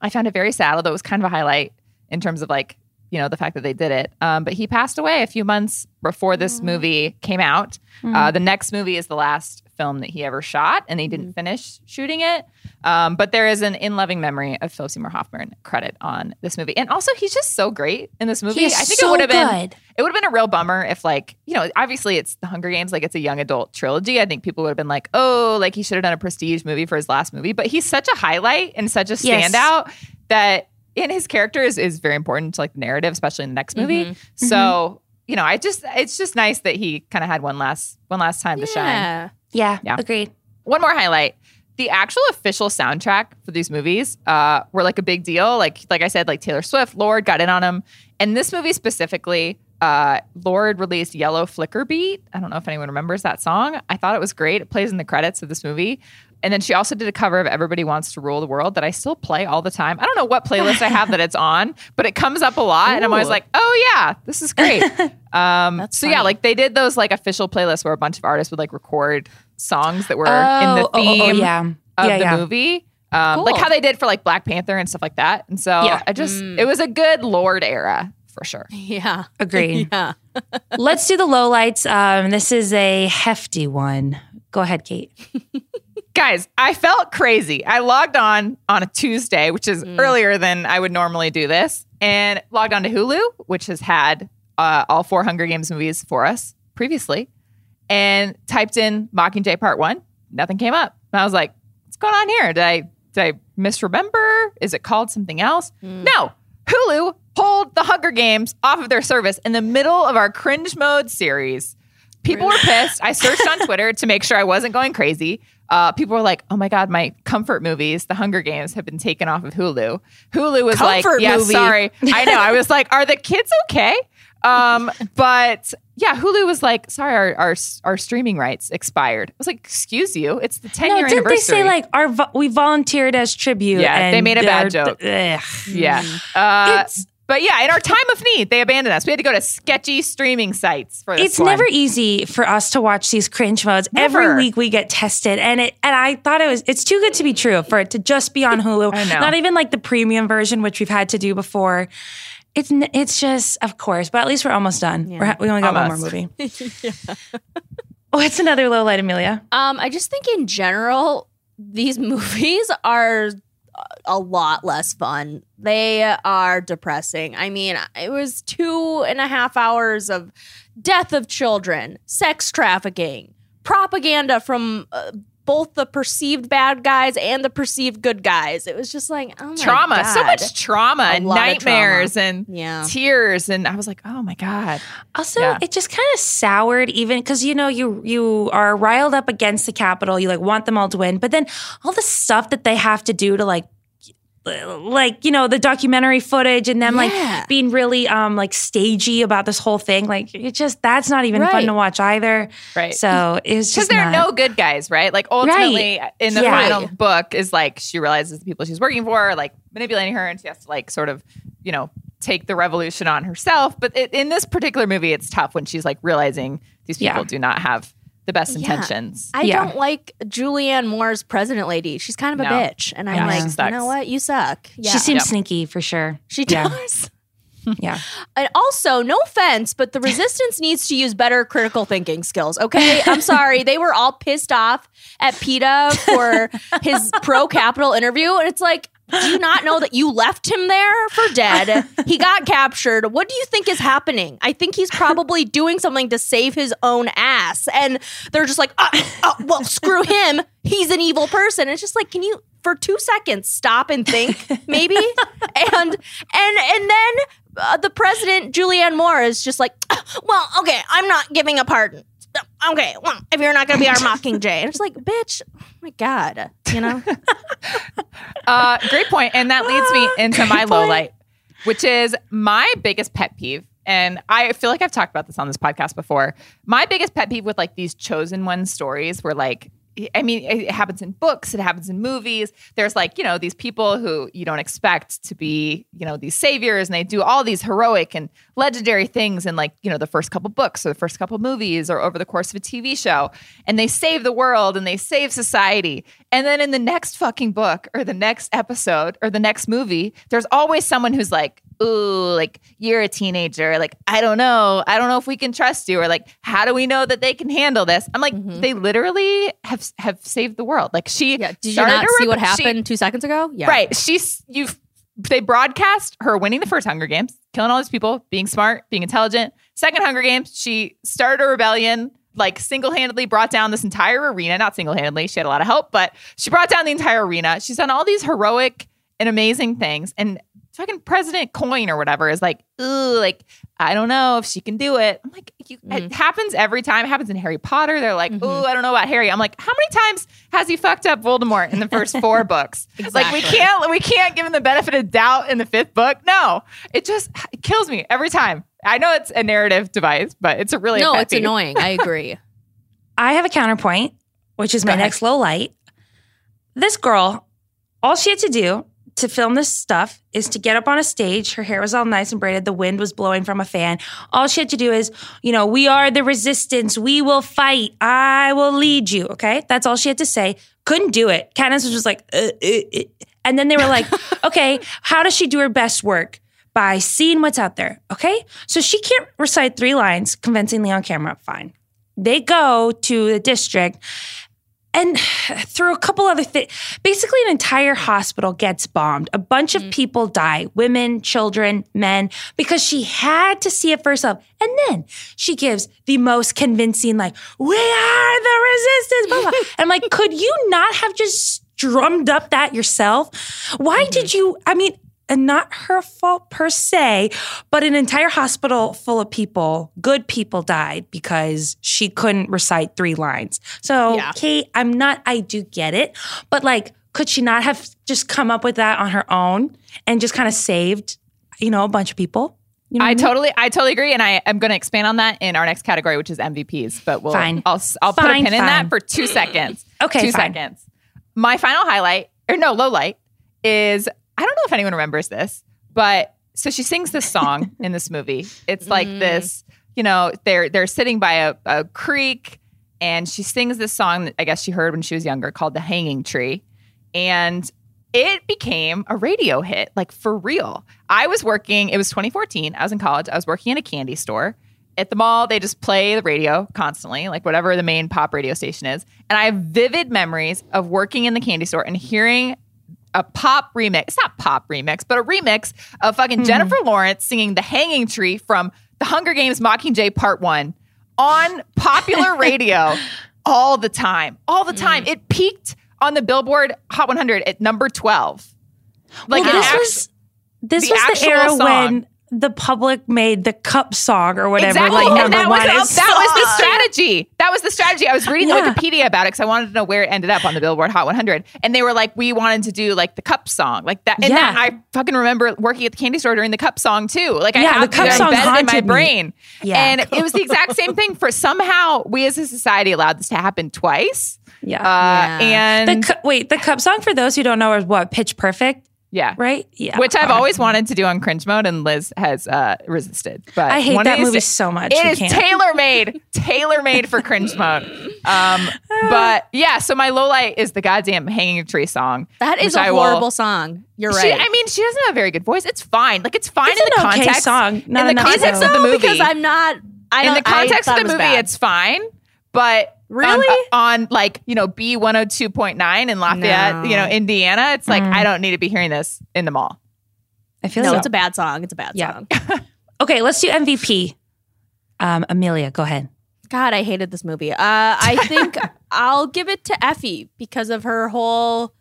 I found it very sad, although it was kind of a highlight in terms of like, you know, the fact that they did it. Um, but he passed away a few months before this Mm. movie came out. Uh, the next movie is the last film that he ever shot, and he Mm. didn't finish shooting it. Um, but there is an in loving memory of Philip Seymour Hoffman credit on this movie, and also he's just so great in this movie. I think so it would have been it would have been a real bummer if like you know obviously it's the hunger games like it's a young adult trilogy i think people would have been like oh like he should have done a prestige movie for his last movie but he's such a highlight and such a Yes. standout that in his character is, is very important to like the narrative especially in the next movie Mm-hmm. so you know i just it's just nice that he kind of had one last one last time to shine yeah. yeah, agreed. one more highlight. The actual official soundtrack for these movies uh, were like a big deal. Like like i said like taylor swift Lorde got in on them and this movie specifically uh, Lorde released yellow flicker beat. I don't know if anyone remembers that song. I thought it was great. It plays in the credits of this movie. And then she also did a cover of everybody wants to rule the world that i still play all the time. I don't know what playlist i have that it's on but it comes up a lot and i'm always like oh yeah this is great. Um, so yeah like they did those like official playlists where a bunch of artists would like record songs that were in the Oh, oh, theme oh, yeah. of yeah, the yeah. movie. Um, Cool. Like how they did for like Black Panther and stuff like that. And so Yeah. I just, Mm. it was a good Lorde era for sure. Yeah. Agreed. Yeah. Let's do the lowlights. Um, this is a hefty one. Go ahead, Kate. Guys, I felt crazy. I logged on on a Tuesday, which is earlier than I would normally do this, and logged on to Hulu, which has had uh, all four Hunger Games movies for us previously, and typed in Mockingjay Part One. Nothing came up. And I was like, "What's going on here? Did I did I misremember? Is it called something else?" No. Hulu pulled the Hunger Games off of their service in the middle of our cringe mode series. People were pissed. I searched on Twitter to make sure I wasn't going crazy. Uh, people were like, "Oh my god, my comfort movies, The Hunger Games, have been taken off of Hulu." Hulu was like, "Yeah, movie. sorry." I know. I was like, "Are the kids okay?" Um, but yeah, Hulu was like, "Sorry, our, our our streaming rights expired." I was like, "Excuse you, it's the ten No, year didn't they say like our vo- we volunteered as tribute? Yeah, they made a bad joke. Yeah. Uh, It's- but yeah, in our time of need, they abandoned us. We had to go to sketchy streaming sites for this It's one. never easy for us to watch these cringe modes. Never. Every week we get tested, and it and I thought it was it's too good to be true for it to just be on Hulu. I know. Not even like the premium version, which we've had to do before. It's it's just of course, but at least we're almost done. We're we only got one more Almost. movie. What's another low light, Amelia? Um, I just think in general, these movies are a lot less fun. They are depressing. I mean, it was two and a half hours of death of children, sex trafficking, propaganda from uh, both the perceived bad guys and the perceived good guys. It was just like, oh my trauma, so much trauma, A and lot of nightmares and Yeah. tears, and I was like, oh my god. Also, Yeah. it just kind of soured even because you know you you are riled up against the Capitol. You like want them all to win, but then all the stuff that they have to do to like like you know the documentary footage and them Yeah. like being really um like stagey about this whole thing like it just that's not even fun to watch either Right. so it's Because just there are no good guys, right? Like ultimately, in the Yeah. final book, is like she realizes the people she's working for are like manipulating her, and she has to like sort of, you know, take the revolution on herself. But it, in this particular movie, it's tough when she's like realizing these people Yeah. do not have the best Yeah. intentions. I Yeah. don't like Julianne Moore's president lady. She's kind of a No. bitch. And I'm Yeah, like, you know what? You suck. Yeah. She seems Yep. sneaky for sure. she Yeah. does. Yeah. And also, no offense, but the resistance needs to use better critical thinking skills. Okay. I'm sorry. They were all pissed off at Peeta for his pro capital interview. And it's like, do you not know that you left him there for dead? He got captured. What do you think is happening? I think he's probably doing something to save his own ass. And they're just like, oh, oh, well, screw him. He's an evil person. It's just like, can you, for two seconds, stop and think, maybe? and and and then uh, the president, Julianne Moore, is just like, uh, well, okay, I'm not giving a pardon. Okay, well, if you're not going to be our Mockingjay. And it's like, bitch, oh my God, you know? Uh, great point. And that leads me into my low light, which is my biggest pet peeve. And I feel like I've talked about this on this podcast before. My biggest pet peeve with like these chosen one stories where like I mean, it happens in books, it happens in movies. There's like, you know, these people who you don't expect to be, you know, these saviors and they do all these heroic and legendary things in like, you know, the first couple books or the first couple movies or over the course of a TV show. And they save the world and they save society. And then in the next fucking book or the next episode or the next movie, there's always someone who's like, ooh, like you're a teenager. Like, I don't know. I don't know if we can trust you. Or like, how do we know that they can handle this? I'm like, mm-hmm. they literally have have saved the world. Like she Yeah. Did you not see what rep- she- happened two seconds ago? Yeah. Right. She's you they broadcast her winning the first Hunger Games, killing all these people, being smart, being intelligent. Second Hunger Games, she started a rebellion, like single-handedly brought down this entire arena. Not single-handedly, she had a lot of help, but she brought down the entire arena. She's done all these heroic and amazing things. And fucking President Coin or whatever is like, ooh, like, I don't know if she can do it. I'm like, you, it mm-hmm. happens every time. It happens in Harry Potter. They're like, mm-hmm. ooh, I don't know about Harry. I'm like, how many times has he fucked up Voldemort in the first four books? Like we can't we can't give him the benefit of doubt in the fifth book. No, it just it kills me every time. I know it's a narrative device, but it's a really No, it's peeve. annoying. I agree. I have a counterpoint, which is my ahead. next low light. This girl, all she had to do to film this stuff is to get up on a stage. Her hair was all nice and braided. The wind was blowing from a fan. All she had to do is, you know, we are the resistance. We will fight. I will lead you. Okay. That's all she had to say. Couldn't do it. Candace was just like, uh, uh, uh. and then they were like, okay, how does she do her best work? By seeing what's out there. Okay. So she can't recite three lines convincingly on camera. Fine they go to the district and through a couple other things basically an entire hospital gets bombed. A bunch of mm. people die women children men because she had to see it for herself. And then she gives the most convincing like we are the resistance blah, blah. and i'm like could you not have just drummed up that yourself? Why did mm-hmm. you i mean and not her fault per se, but an entire hospital full of people, good people died because she couldn't recite three lines. So, Yeah. Kate, I'm not, I do get it, but like, could she not have just come up with that on her own and just kind of saved, you know, a bunch of people? You know I what mean? totally, I totally agree, and I am going to expand on that in our next category, which is MVPs. But we'll, Fine. I'll, I'll put a Fine, pin in that for two seconds. Okay, two fine. seconds. My final highlight, or no, low light, is I don't know if anyone remembers this, but so she sings this song in this movie. It's like mm-hmm. this, you know, they're they're sitting by a, a creek, and she sings this song that I guess she heard when she was younger called "The Hanging Tree," and it became a radio hit, like for real. I was working, it was 2014. I was in college. I was working in a candy store. At the mall, they just play the radio constantly, like whatever the main pop radio station is. And I have vivid memories of working in the candy store and hearing a pop remix. It's not pop remix, but a remix of fucking hmm. Jennifer Lawrence singing The Hanging Tree from The Hunger Games Mockingjay Part 1 on popular radio all the time. All the hmm. time. It peaked on the Billboard Hot 100 at number 12. Like well, this act- was this the was the era song. when the public made the cup song or whatever Exactly. like and number that one. was, It that was the strategy. That was the strategy. I was reading Yeah. Wikipedia about it because I wanted to know where it ended up on the Billboard Hot 100. And they were like, we wanted to do like the cup song, like that. And Yeah. that I fucking remember working at the candy store during the cup song too. Like I Yeah, have the cup song embedded in my haunted me. brain. Yeah. And it was the exact same thing for somehow we as a society allowed this to happen twice. Yeah. Uh, Yeah. the And cu- wait, the cup song for those who don't know is what? Pitch Perfect, yeah. right? Yeah. Which I've always wanted to do on cringe mode, and Liz has uh, resisted. But I hate that movie so much. It We is can't. tailor made, tailor made for cringe mode. Um, but yeah, so my low light is the goddamn hanging tree song. That is which a I will- horrible song. You're She, right. I mean, she doesn't have a very good voice. It's fine. Like it's fine It's in the okay context. song, not in the context to- of the movie. because I'm not. I in the context of the movie, bad. it's fine. But Really? on, on like you know B one hundred two point nine in Lafayette, No. you know Indiana, it's like Mm. I don't need to be hearing this in the mall. I feel no, like it's a bad song. It's a bad Yeah. song. okay. Let's do MVP. Um, Amelia, go ahead. God, I hated this movie. Uh, I think I'll give it to Effie because of her whole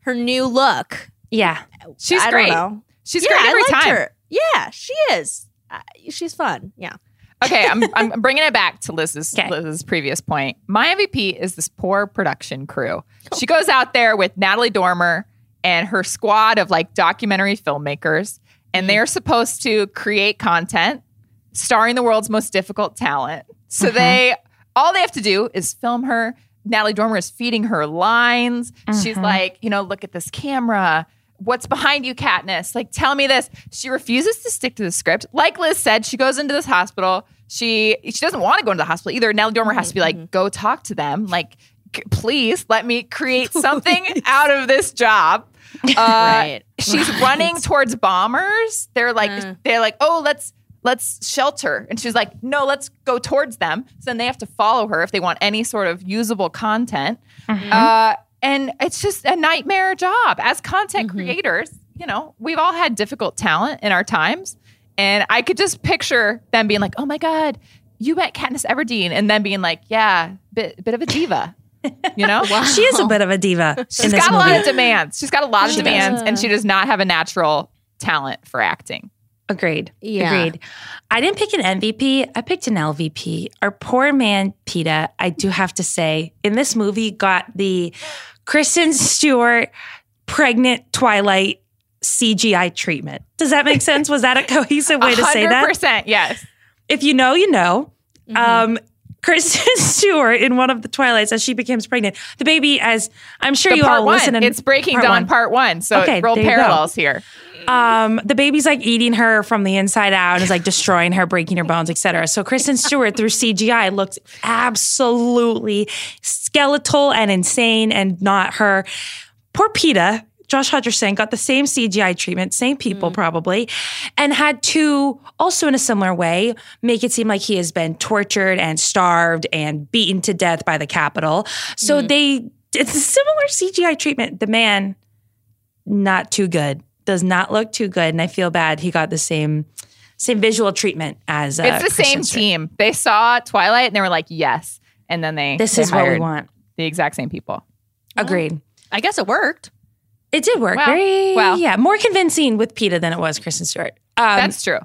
her new look. Yeah, She's I great. Don't know. She's yeah, great every I liked time. her. Yeah, she is. Uh, she's fun. Yeah. Okay, I'm I'm bringing it back to Liz's Okay. Liz's previous point. My MVP is this poor production crew. She goes out there with Natalie Dormer and her squad of like documentary filmmakers, and mm-hmm. they're supposed to create content starring the world's most difficult talent. So mm-hmm. they all they have to do is film her. Natalie Dormer is feeding her lines. She's mm-hmm. like, you know, look at this camera. What's behind you, Katniss? Like, tell me this. She refuses to stick to the script. Like Liz said, she goes into this hospital. She she doesn't want to go into the hospital either. Natalie Dormer has to be like, go talk to them. Like, c- please let me create something out of this job. Uh, Right. She's running towards bombers. They're like, Uh. they're like, oh, let's let's shelter. And she's like, no, let's go towards them. So then they have to follow her if they want any sort of usable content. Uh, and it's just a nightmare job as content mm-hmm. creators. You know, we've all had difficult talent in our times. And I could just picture them being like, oh my God, you met Katniss Everdeen. And then being like, yeah, bit, bit of a diva. You know? wow. she is a bit of a diva. She's in this got a movie. lot of demands. She's got a lot of She demands, does. and she does not have a natural talent for acting. Agreed. Yeah. Agreed. I didn't pick an MVP. I picked an LVP. Our poor man, Peeta, I do have to say, in this movie got the Kristen Stewart pregnant Twilight CGI treatment. Does that make sense? Was that a cohesive way to say that? 100%, yes. If you know, you know. Um, Kristen Stewart in one of the Twilights as she becomes pregnant. The baby, as I'm sure The you part all one. listen and it's Breaking part Dawn one. part one. So Okay, roll there you go. parallels here. Um, the baby's like eating her from the inside out and is like destroying her, breaking her bones, etc. So Kristen Stewart through CGI looked absolutely skeletal and insane and not her. Poor Peeta, Josh Hutcherson got the same CGI treatment, same people probably, and had to also in a similar way make it seem like he has been tortured and starved and beaten to death by the Capitol. So they it's a similar CGI treatment. The man not too good. Does not look too good, and I feel bad. He got the same same visual treatment as uh, it's the Kristen same Stewart. team. They saw Twilight and they were like, yes. And then they This they is what we want. The exact same people. Agreed. I guess it worked. It did work. Well, Very well. yeah, more convincing with Peeta than it was Kristen Stewart. Um, That's true.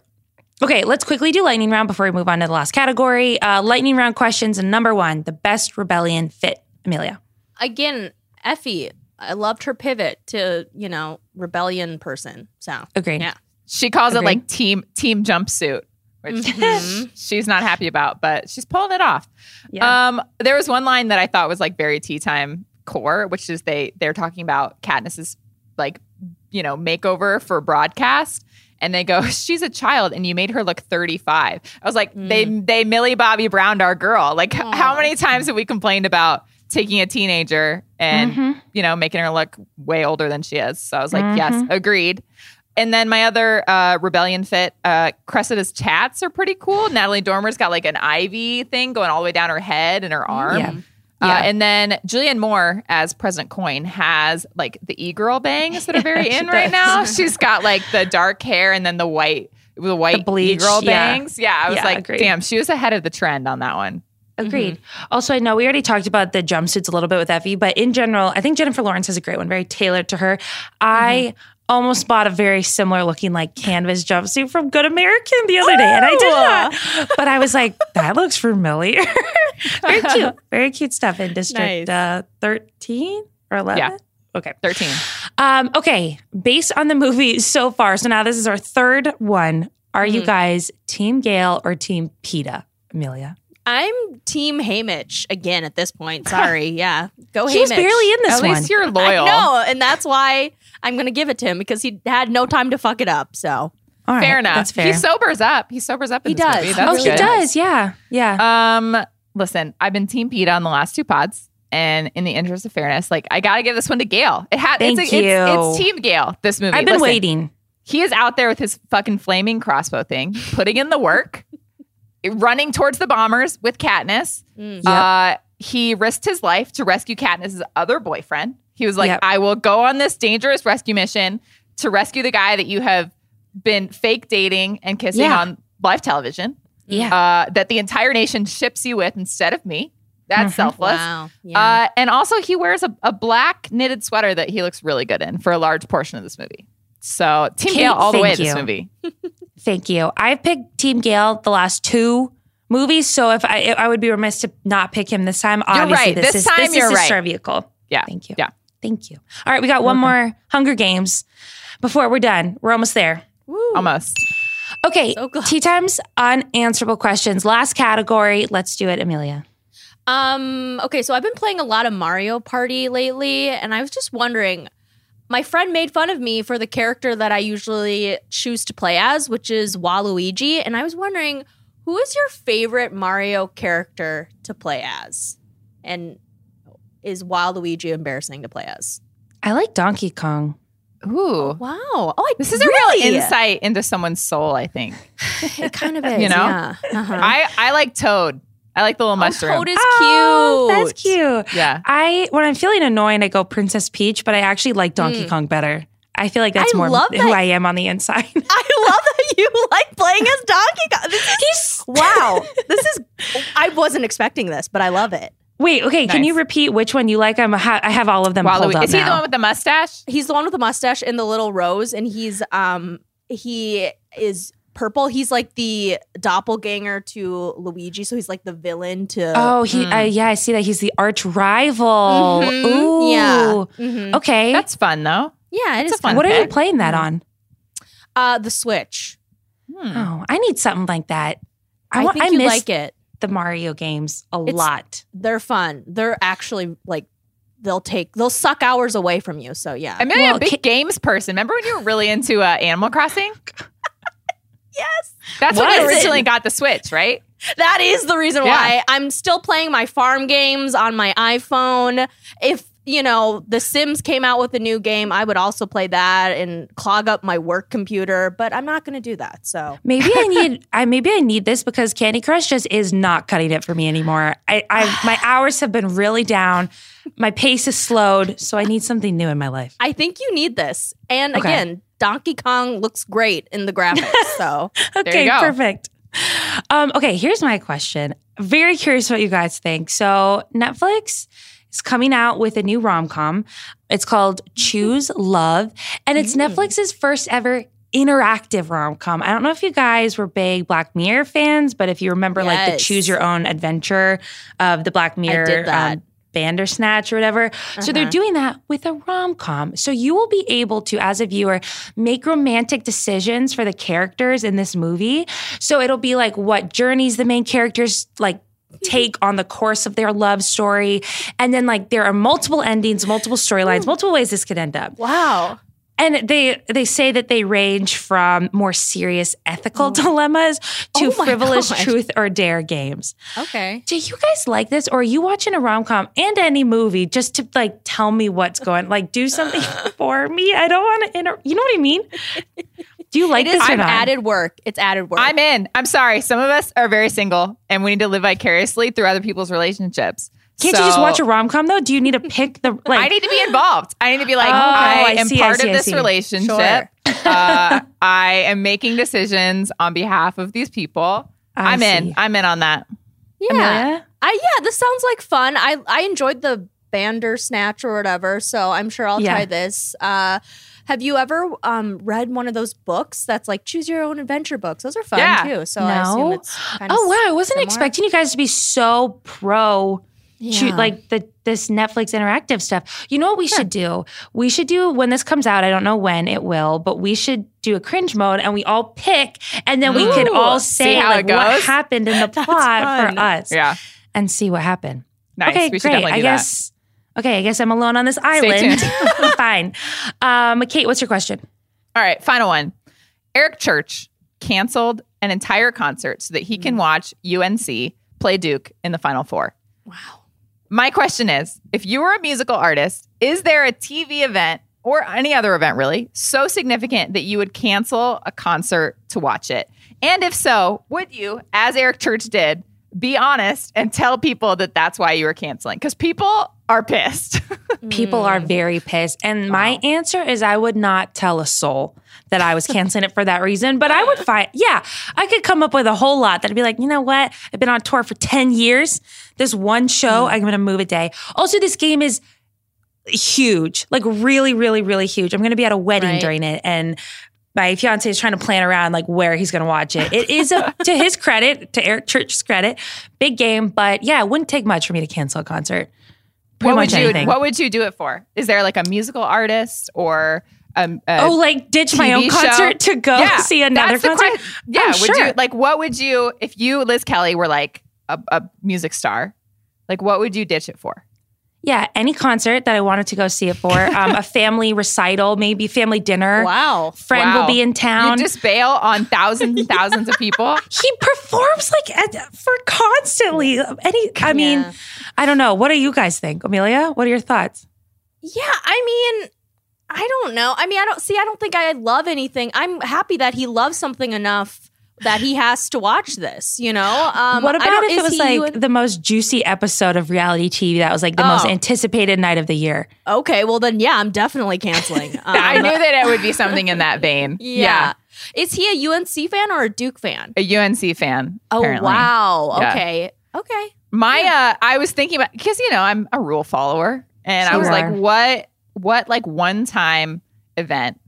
okay, let's quickly do lightning round before we move on to the last category. Uh, lightning round questions. And number one, the best rebellion fit. Amelia. Again, Effie. I loved her pivot to you know rebellion person. So Agreed. Yeah. She calls it like team team jumpsuit, which Mhm. she's not happy about, but she's pulling it off. Yeah. Um, there was one line that I thought was like very tea time core, which is they they're talking about Katniss's like you know makeover for broadcast. And they go, she's a child, and you made her look 35. I was like, they they Millie Bobby Browned our girl. Like, h- how many times have we complained about taking a teenager and you know making her look way older than she is? So I was like, yes, agreed. And then my other uh, rebellion fit, uh, Cressida's tats are pretty cool. Natalie Dormer's got like an ivy thing going all the way down her head and her arm. Yeah. Uh, and then Julianne Moore as President Coin has like the e-girl bangs that are very in right now. She's got like the dark hair and then the white, the white bleach, e-girl yeah. bangs. Yeah, I was Yeah, like, agreed. damn, she was ahead of the trend on that one. Agreed. Also, I know we already talked about the jumpsuits a little bit with Effie, but in general, I think Jennifer Lawrence has a great one, very tailored to her. I almost bought a very similar looking like canvas jumpsuit from Good American the other day, and I did not. But I was like, that looks familiar. very cute, very cute stuff in District Nice. uh, 13 or 11. Yeah. Okay. 13. Um, okay. Based on the movie so far, so now this is our third one. Are Mm-hmm. you guys Team Gale or Team Peeta, Amelia? I'm Team Haymitch again at this point. Sorry. Yeah. Go He was Haymitch. barely in this At one. least you're I loyal. know, and that's why I'm going to give it to him because he had no time to fuck it up. So All right, Fair enough. That's fair. He sobers up. He sobers up. In He this does. Movie. That's oh, he does. Yeah. Yeah. Um, listen, I've been Team Peeta on the last two pods. And in the interest of fairness, like I gotta give this one to Gale. It had Thank it's, a- it's, you. it's Team Gale. This movie. I've been Listen, waiting. He is out there with his fucking flaming crossbow thing, putting in the work, running towards the bombers with Katniss. Mm. Uh, he risked his life to rescue Katniss's other boyfriend. He was like, Yep. I will go on this dangerous rescue mission to rescue the guy that you have been fake dating and kissing Yeah. on live television. Yeah. Uh, that the entire nation ships you with instead of me. That's Mhm. selfless. Wow. Yeah. Uh, and also, he wears a, a black knitted sweater that he looks really good in for a large portion of this movie. So, Team Kate, Gale all the way thank this movie. Thank you. I've picked Team Gale the last two movies, so if I I would be remiss to not pick him this time. Obviously, right. this, This is time this you're is his right. star vehicle. Yeah. Thank you. Yeah. Thank you. All right, we got one more Hunger Games before we're done. We're almost there. Almost. Okay, So tea times unanswerable questions. Last category. Let's do it, Amelia. Um, okay, so I've been playing a lot of Mario Party lately, and I was just wondering. My friend made fun of me for the character that I usually choose to play as, which is Waluigi, and I was wondering who is your favorite Mario character to play as, and is Waluigi embarrassing to play as? I like Donkey Kong. Ooh. Wow! Oh, I, This is a really? real insight into someone's soul, I think. It kind of is, You know? Yeah. Uh-huh. I, I like Toad. I like the little Oh, mushroom. Toad is Oh, cute. that's cute. yeah. I when I'm feeling annoying, I go Princess Peach, but I actually like Donkey Kong better. I feel like that's I more love who that- I am on the inside. I love that you like playing as Donkey Kong. This is- He's wow, this is. I wasn't expecting this, but I love it. wait. Okay, can you repeat which one you like? I'm ha- I have all of them pulled Waluigi. up Is he now. the one with the mustache? He's the one with the mustache and the little rose, and he's um he is purple. He's like the doppelganger to Luigi, so he's like the villain to. oh, he. Mm. Uh, yeah, I see that he's the arch rival. Mhm. Ooh. Yeah. Mhm. Okay. That's fun, though. yeah, it It's a fun fun. what are you playing that on? Uh, the Switch. Hmm. Oh, I need something like that. I, I, think I you miss like it. the Mario games a It's- lot. They're fun. They're actually like they'll take they'll suck hours away from you. So yeah. I'm really Well, a big ca- games person. Remember when you were really into uh, Animal Crossing? yes. That's What when you is it? originally got the Switch, right? That is the reason Yeah. why I'm still playing my farm games on my iPhone. If you know The Sims came out with a new game, I would also play that and clog up my work computer. But I'm not going to do that. So Maybe I need I maybe I need this because Candy Crush just is not cutting it for me anymore. I, I my hours have been really down. My pace is slowed, so I need something new in my life. I think you need this. And Okay. again, Donkey Kong looks great in the graphics. So Okay, perfect. Um, okay, here's my question. Very curious what you guys think. So Netflix is coming out with a new rom com. It's called Choose Love, and it's Netflix's first ever interactive rom com. I don't know if you guys were big Black Mirror fans, but if you remember like the Choose Your Own Adventure of the Black Mirror did that. um, Bandersnatch or whatever. So they're Uh-huh. doing that with a rom com. So you will be able to, as a viewer, make romantic decisions for the characters in this movie. So it'll be like what journeys the main characters like take on the course of their love story. And then like there are multiple endings, multiple storylines, multiple ways this could end up. wow. And they they say that they range from more serious ethical mm. dilemmas to Oh frivolous God. truth or dare games. Okay. Do you guys like this, or are you watching a rom com and any movie just to like tell me what's going? Like, do something for me. I don't want to. Inter- you know what I mean? Do you like It is this or I'm not? added work. It's added work. I'm in. I'm sorry. Some of us are very single and we need to live vicariously through other people's relationships. Can't you just watch a rom com though? Do you need to pick the like? I need to be involved. I need to be like, Oh, I, I am see, I part see, of this see. relationship. uh, I am making decisions on behalf of these people. I I'm see. in. I'm in on that. yeah. Amelia? I yeah, this sounds like fun. I I enjoyed the Bandersnatch or whatever, so I'm sure I'll Yeah. try this. Uh have you ever um, read one of those books that's like choose your own adventure books? Those are fun Yeah. too. So I assume No. it's kind of Oh wow! I wasn't similar. expecting you guys to be so pro. Yeah. like the this Netflix interactive stuff. You know what we should do? We should do when this comes out. I don't know when it will, but we should do a cringe mode and we all pick, and then we can all say like what happened in the plot for us, Yeah. and see what happened. Nice. Okay, we should great. definitely I guess. Okay, I guess I'm alone on this island. Fine. Um, Kate, what's your question? All right. Final one. Eric Church canceled an entire concert so that he Mm. can watch UNC play Duke in the Final Four. Wow. My question is if you were a musical artist, is there a TV event or any other event really so significant that you would cancel a concert to watch it? And if so, would you, as Eric Church did, be honest and tell people that that's why you were canceling? Because people are pissed. People are mm. very pissed. And my answer is I would not tell a soul that I was canceling it for that reason. But I would find, yeah, I could come up with a whole lot that'd be like, you know what? I've been on tour for 10 years. This one show, mm. I'm going to move a day. Also, this game is huge, like really, really, really huge. I'm going to be at a wedding Right. during it. And my fiance is trying to plan around like where he's going to watch it. It is, a, to his credit, to Eric Church's credit, big game. But yeah, it wouldn't take much for me to cancel a concert. Pretty what much would you anything. what would you do it for? Is there like a musical artist or um, a oh, like ditch my own show? concert to go see another that's concert? que- yeah, Oh, would sure. you like what would you if you Liz Kelly were like a, a music star? Like what would you ditch it for? Yeah, any concert that I wanted to go see it for, um, a family recital, maybe family dinner. Wow. Friend Wow. will be in town. You just bail on thousands and thousands of people. he performs like at, for constantly. Any, I mean, Yeah. I don't know. What do you guys think, Amelia? What are your thoughts? Yeah, I mean, I don't know. I mean, I don't see. I don't think I love anything. I'm happy that he loves something enough that he has to watch this. You know. Um, what I about don't- if it was like you and- the most juicy episode of reality TV that was like the most Oh. anticipated night of the year? okay, well then, yeah, I'm definitely canceling. Um, I knew that it would be something in that vein. Yeah. Is he a UNC fan or a Duke fan? A UNC fan. Oh apparently. wow. Yeah. Okay. Okay. My uh I was thinking about because you know, I'm a rule follower. And I was like, what what like one time event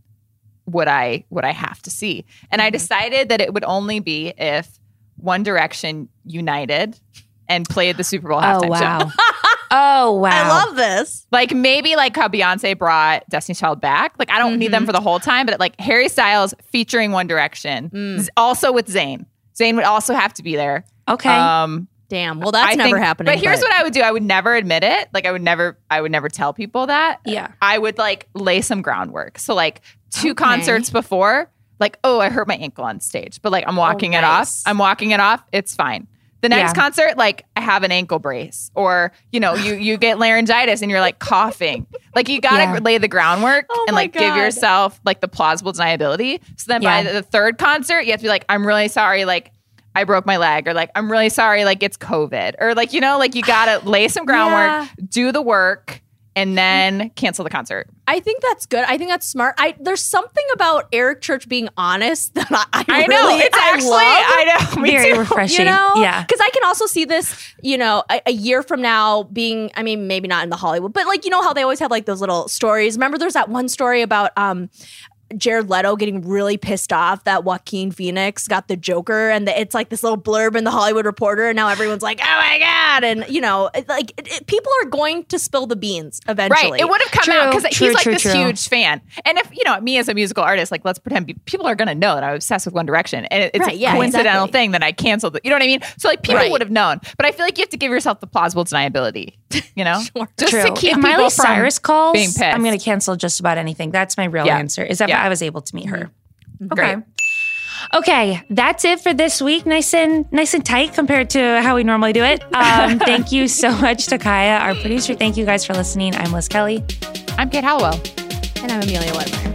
would I would I have to see? And Mm-hmm. I decided that it would only be if One Direction united and played the Super Bowl halftime Oh wow! show. oh wow! I love this. Like maybe like how Beyonce brought Destiny's Child back. Like I don't need Mm-hmm. them for the whole time, but like Harry Styles featuring One Direction, Mm. also with Zayn. Zayn would also have to be there. Okay. Um, Damn. Well, that's I never think- happening. But here's what I would do: I would never admit it. Like I would never, I would never tell people that. Yeah. I would like lay some groundwork. So like two Okay. concerts before, like oh, I hurt my ankle on stage, but like I'm oh, walking it nice. off. I'm walking it off. It's fine. The next Yeah. concert, like I have an ankle brace, or you know, you you get laryngitis and you're like coughing. Like you gotta Yeah. lay the groundwork Oh and like give yourself like the plausible deniability. So then by the third concert, you have to be like, I'm really sorry, like I broke my leg, or like I'm really sorry, like it's COVID, or like you know, like you gotta lay some groundwork, do the work, and then cancel the concert. I think that's good. I think that's smart. I there's something about Eric Church being honest that I, I, I know really, it's I actually love. I know me Very too. refreshing. You know, Yeah. because I can also see this, you know, a, a year from now being. I mean, maybe not in the Hollywood, but like you know how they always have like those little stories. Remember, there's that one story about um. Jared Leto getting really pissed off that Joaquin Phoenix got the Joker, and the, it's like this little blurb in the Hollywood Reporter, and now everyone's like, "Oh my god!" And you know, it, like it, it- people are going to spill the beans eventually. Right, it would have come True, out because he's like true, this true. huge fan. And if you know me as a musical artist, like let's pretend people are going to know that I'm obsessed with One Direction, and it- it's Right, a yeah, coincidental exactly. thing that I canceled. it. You know what I mean? So like people Right. would have known, but I feel like you have to give yourself the plausible deniability. You know, Sure. just True. to keep if Miley from Cyrus calls, being pissed. I'm going to cancel just about anything. That's my real Yeah. answer. Is that Yeah. I was able to meet her. Great. Okay. Okay, that's it for this week. Nice and nice and tight compared to how we normally do it. Um, thank you so much to Kaya, our producer. Thank you guys for listening. I'm Liz Kelly. I'm Kate Halliwell. and I'm Amelia Wedmeyer.